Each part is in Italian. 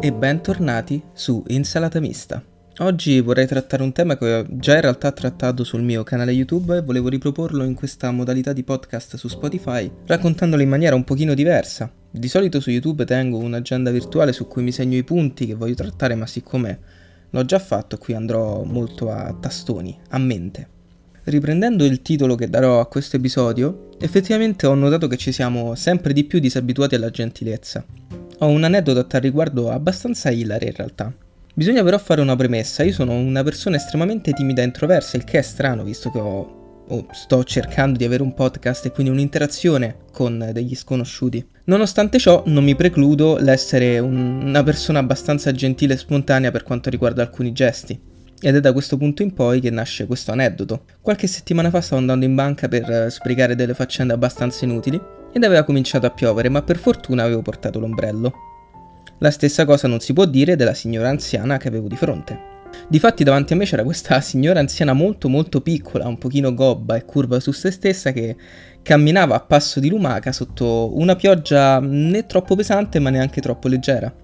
e bentornati su Insalata Mista. Oggi vorrei trattare un tema che ho già in realtà trattato sul mio canale YouTube e volevo riproporlo in questa modalità di podcast su Spotify, raccontandolo in maniera un pochino diversa. Di solito su YouTube tengo un'agenda virtuale su cui mi segno i punti che voglio trattare, ma siccome l'ho già fatto, qui andrò molto a tastoni, a mente. Riprendendo il titolo che darò a questo episodio, effettivamente ho notato che ci siamo sempre di più disabituati alla gentilezza. Ho un aneddoto a riguardo abbastanza hilare in realtà. Bisogna però fare una premessa, io sono una persona estremamente timida e introversa, il che è strano visto che ho, o sto cercando di avere un podcast e quindi un'interazione con degli sconosciuti. Nonostante ciò non mi precludo l'essere un, una persona abbastanza gentile e spontanea per quanto riguarda alcuni gesti. Ed è da questo punto in poi che nasce questo aneddoto. Qualche settimana fa stavo andando in banca per sbrigare delle faccende abbastanza inutili ed aveva cominciato a piovere, ma per fortuna avevo portato l'ombrello. La stessa cosa non si può dire della signora anziana che avevo di fronte. Difatti davanti a me c'era questa signora anziana molto molto piccola, un pochino gobba e curva su se stessa che camminava a passo di lumaca sotto una pioggia né troppo pesante ma neanche troppo leggera.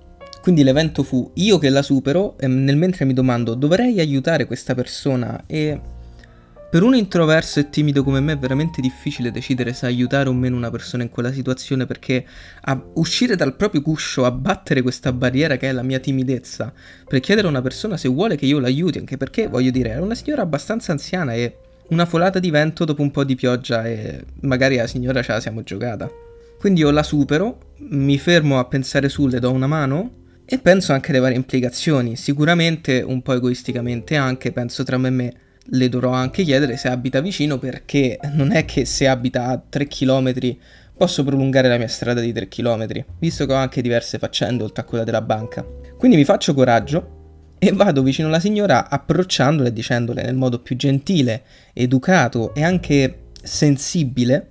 Quindi l'evento fu io che la supero e nel mentre mi domando dovrei aiutare questa persona e per un introverso e timido come me è veramente difficile decidere se aiutare o meno una persona in quella situazione perché uscire dal proprio guscio, abbattere questa barriera che è la mia timidezza, per chiedere a una persona se vuole che io l'aiuti, anche perché voglio dire, era una signora abbastanza anziana e una folata di vento dopo un po' di pioggia e magari la signora ce la siamo giocata. Quindi io la supero, mi fermo a pensare su, le do una mano e penso anche alle varie implicazioni. Sicuramente, un po' egoisticamente anche, penso tra me e me le dovrò anche chiedere se abita vicino perché non è che se abita a 3 km posso prolungare la mia strada di 3 km, visto che ho anche diverse faccende oltre a quella della banca. Quindi mi faccio coraggio e vado vicino alla signora approcciandola e dicendole nel modo più gentile, educato e anche sensibile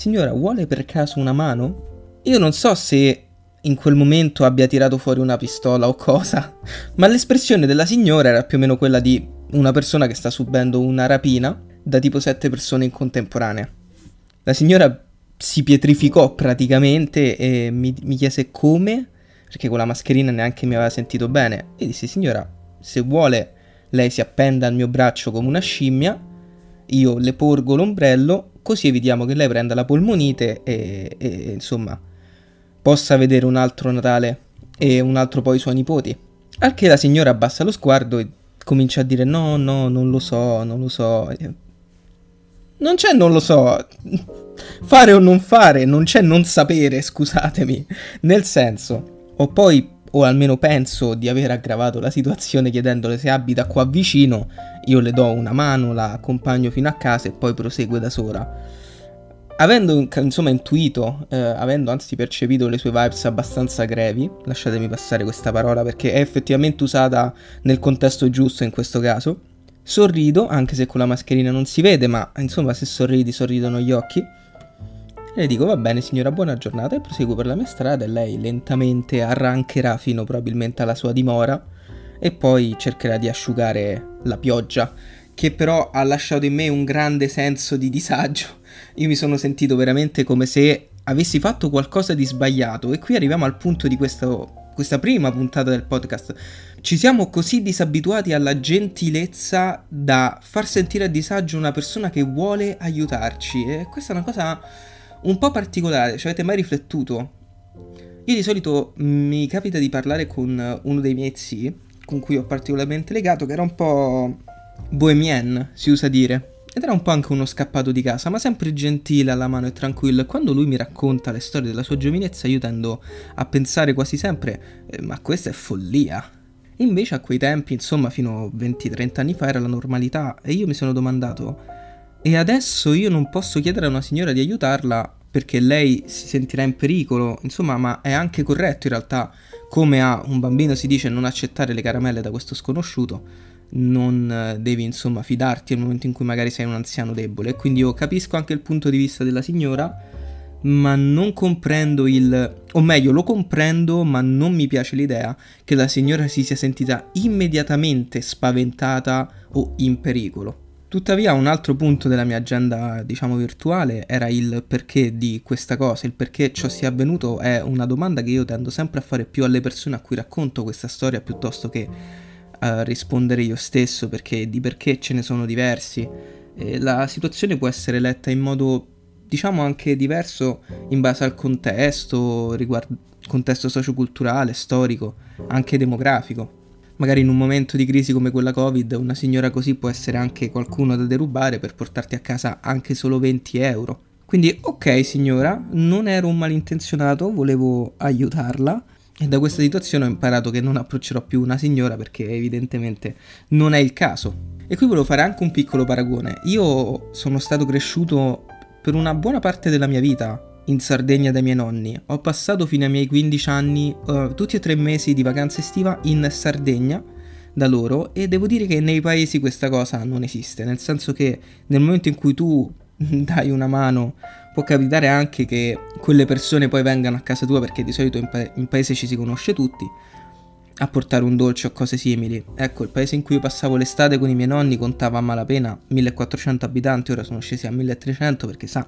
Signora, vuole per caso una mano? Io non so se in quel momento abbia tirato fuori una pistola o cosa, ma l'espressione della signora era più o meno quella di una persona che sta subendo una rapina da tipo sette persone in contemporanea. La signora si pietrificò praticamente e mi, mi chiese come, perché con la mascherina neanche mi aveva sentito bene, e disse signora, se vuole lei si appenda al mio braccio come una scimmia, io le porgo l'ombrello, così evitiamo che lei prenda la polmonite e, e insomma possa vedere un altro Natale e un altro poi suoi nipoti. Al che la signora abbassa lo sguardo e comincia a dire no, no, non lo so, non lo so. Non c'è non lo so. Fare o non fare, non c'è non sapere, scusatemi. Nel senso, o poi, o almeno penso di aver aggravato la situazione chiedendole se abita qua vicino, io le do una mano, la accompagno fino a casa e poi prosegue da sola avendo insomma intuito, eh, avendo anzi percepito le sue vibes abbastanza grevi, lasciatemi passare questa parola perché è effettivamente usata nel contesto giusto in questo caso, sorrido, anche se con la mascherina non si vede, ma insomma se sorridi sorridono gli occhi. E le dico va bene signora, buona giornata e proseguo per la mia strada e lei lentamente arrancherà fino probabilmente alla sua dimora e poi cercherà di asciugare la pioggia, che però ha lasciato in me un grande senso di disagio io mi sono sentito veramente come se avessi fatto qualcosa di sbagliato e qui arriviamo al punto di questo, questa prima puntata del podcast. Ci siamo così disabituati alla gentilezza da far sentire a disagio una persona che vuole aiutarci e questa è una cosa un po' particolare, ci avete mai riflettuto? Io di solito mi capita di parlare con uno dei miei zii, con cui ho particolarmente legato, che era un po' bohemien, si usa dire. Ed era un po' anche uno scappato di casa, ma sempre gentile alla mano e tranquillo. E quando lui mi racconta le storie della sua giovinezza, io tendo a pensare quasi sempre: eh, ma questa è follia. Invece a quei tempi, insomma, fino a 20-30 anni fa era la normalità. E io mi sono domandato: e adesso io non posso chiedere a una signora di aiutarla perché lei si sentirà in pericolo? Insomma, ma è anche corretto in realtà, come a un bambino si dice non accettare le caramelle da questo sconosciuto non eh, devi insomma fidarti nel momento in cui magari sei un anziano debole. Quindi io capisco anche il punto di vista della signora, ma non comprendo il... o meglio lo comprendo, ma non mi piace l'idea che la signora si sia sentita immediatamente spaventata o in pericolo. Tuttavia un altro punto della mia agenda, diciamo virtuale, era il perché di questa cosa, il perché ciò sia avvenuto è una domanda che io tendo sempre a fare più alle persone a cui racconto questa storia piuttosto che a rispondere io stesso, perché di perché ce ne sono diversi. E la situazione può essere letta in modo, diciamo, anche diverso in base al contesto, riguardo contesto socioculturale, storico, anche demografico. Magari in un momento di crisi come quella Covid, una signora così può essere anche qualcuno da derubare per portarti a casa anche solo 20 euro. Quindi, ok signora, non ero un malintenzionato, volevo aiutarla. E da questa situazione ho imparato che non approccerò più una signora perché evidentemente non è il caso. E qui volevo fare anche un piccolo paragone. Io sono stato cresciuto per una buona parte della mia vita in Sardegna dai miei nonni. Ho passato fino ai miei 15 anni uh, tutti e tre mesi di vacanza estiva in Sardegna da loro e devo dire che nei paesi questa cosa non esiste, nel senso che nel momento in cui tu dai una mano può capitare anche che quelle persone poi vengano a casa tua perché di solito in, pa- in paese ci si conosce tutti a portare un dolce o cose simili. Ecco, il paese in cui passavo l'estate con i miei nonni contava a malapena 1400 abitanti, ora sono scesi a 1300 perché sa,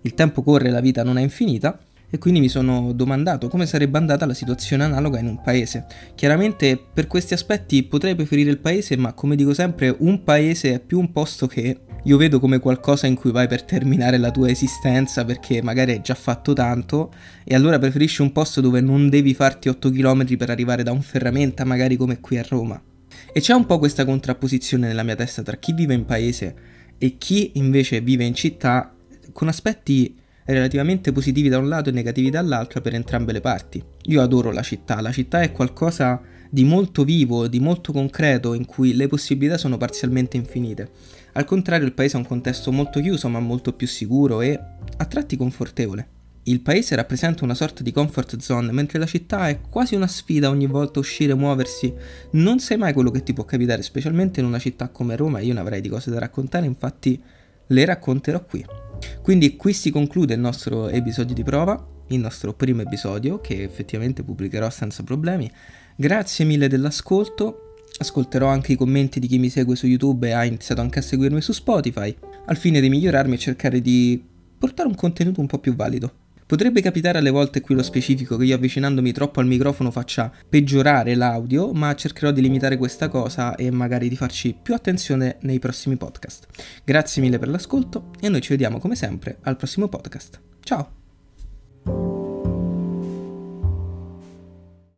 il tempo corre, la vita non è infinita e quindi mi sono domandato come sarebbe andata la situazione analoga in un paese. Chiaramente per questi aspetti potrei preferire il paese, ma come dico sempre, un paese è più un posto che io vedo come qualcosa in cui vai per terminare la tua esistenza perché magari hai già fatto tanto e allora preferisci un posto dove non devi farti 8 km per arrivare da un ferramenta magari come qui a Roma. E c'è un po' questa contrapposizione nella mia testa tra chi vive in paese e chi invece vive in città con aspetti relativamente positivi da un lato e negativi dall'altro per entrambe le parti. Io adoro la città, la città è qualcosa di molto vivo, di molto concreto, in cui le possibilità sono parzialmente infinite. Al contrario, il paese è un contesto molto chiuso, ma molto più sicuro e a tratti confortevole. Il paese rappresenta una sorta di comfort zone, mentre la città è quasi una sfida ogni volta uscire, muoversi. Non sai mai quello che ti può capitare, specialmente in una città come Roma. Io ne avrei di cose da raccontare, infatti le racconterò qui. Quindi qui si conclude il nostro episodio di prova, il nostro primo episodio che effettivamente pubblicherò senza problemi. Grazie mille dell'ascolto, ascolterò anche i commenti di chi mi segue su YouTube e ha iniziato anche a seguirmi su Spotify, al fine di migliorarmi e cercare di portare un contenuto un po' più valido. Potrebbe capitare alle volte qui lo specifico che io avvicinandomi troppo al microfono faccia peggiorare l'audio, ma cercherò di limitare questa cosa e magari di farci più attenzione nei prossimi podcast. Grazie mille per l'ascolto e noi ci vediamo come sempre al prossimo podcast. Ciao!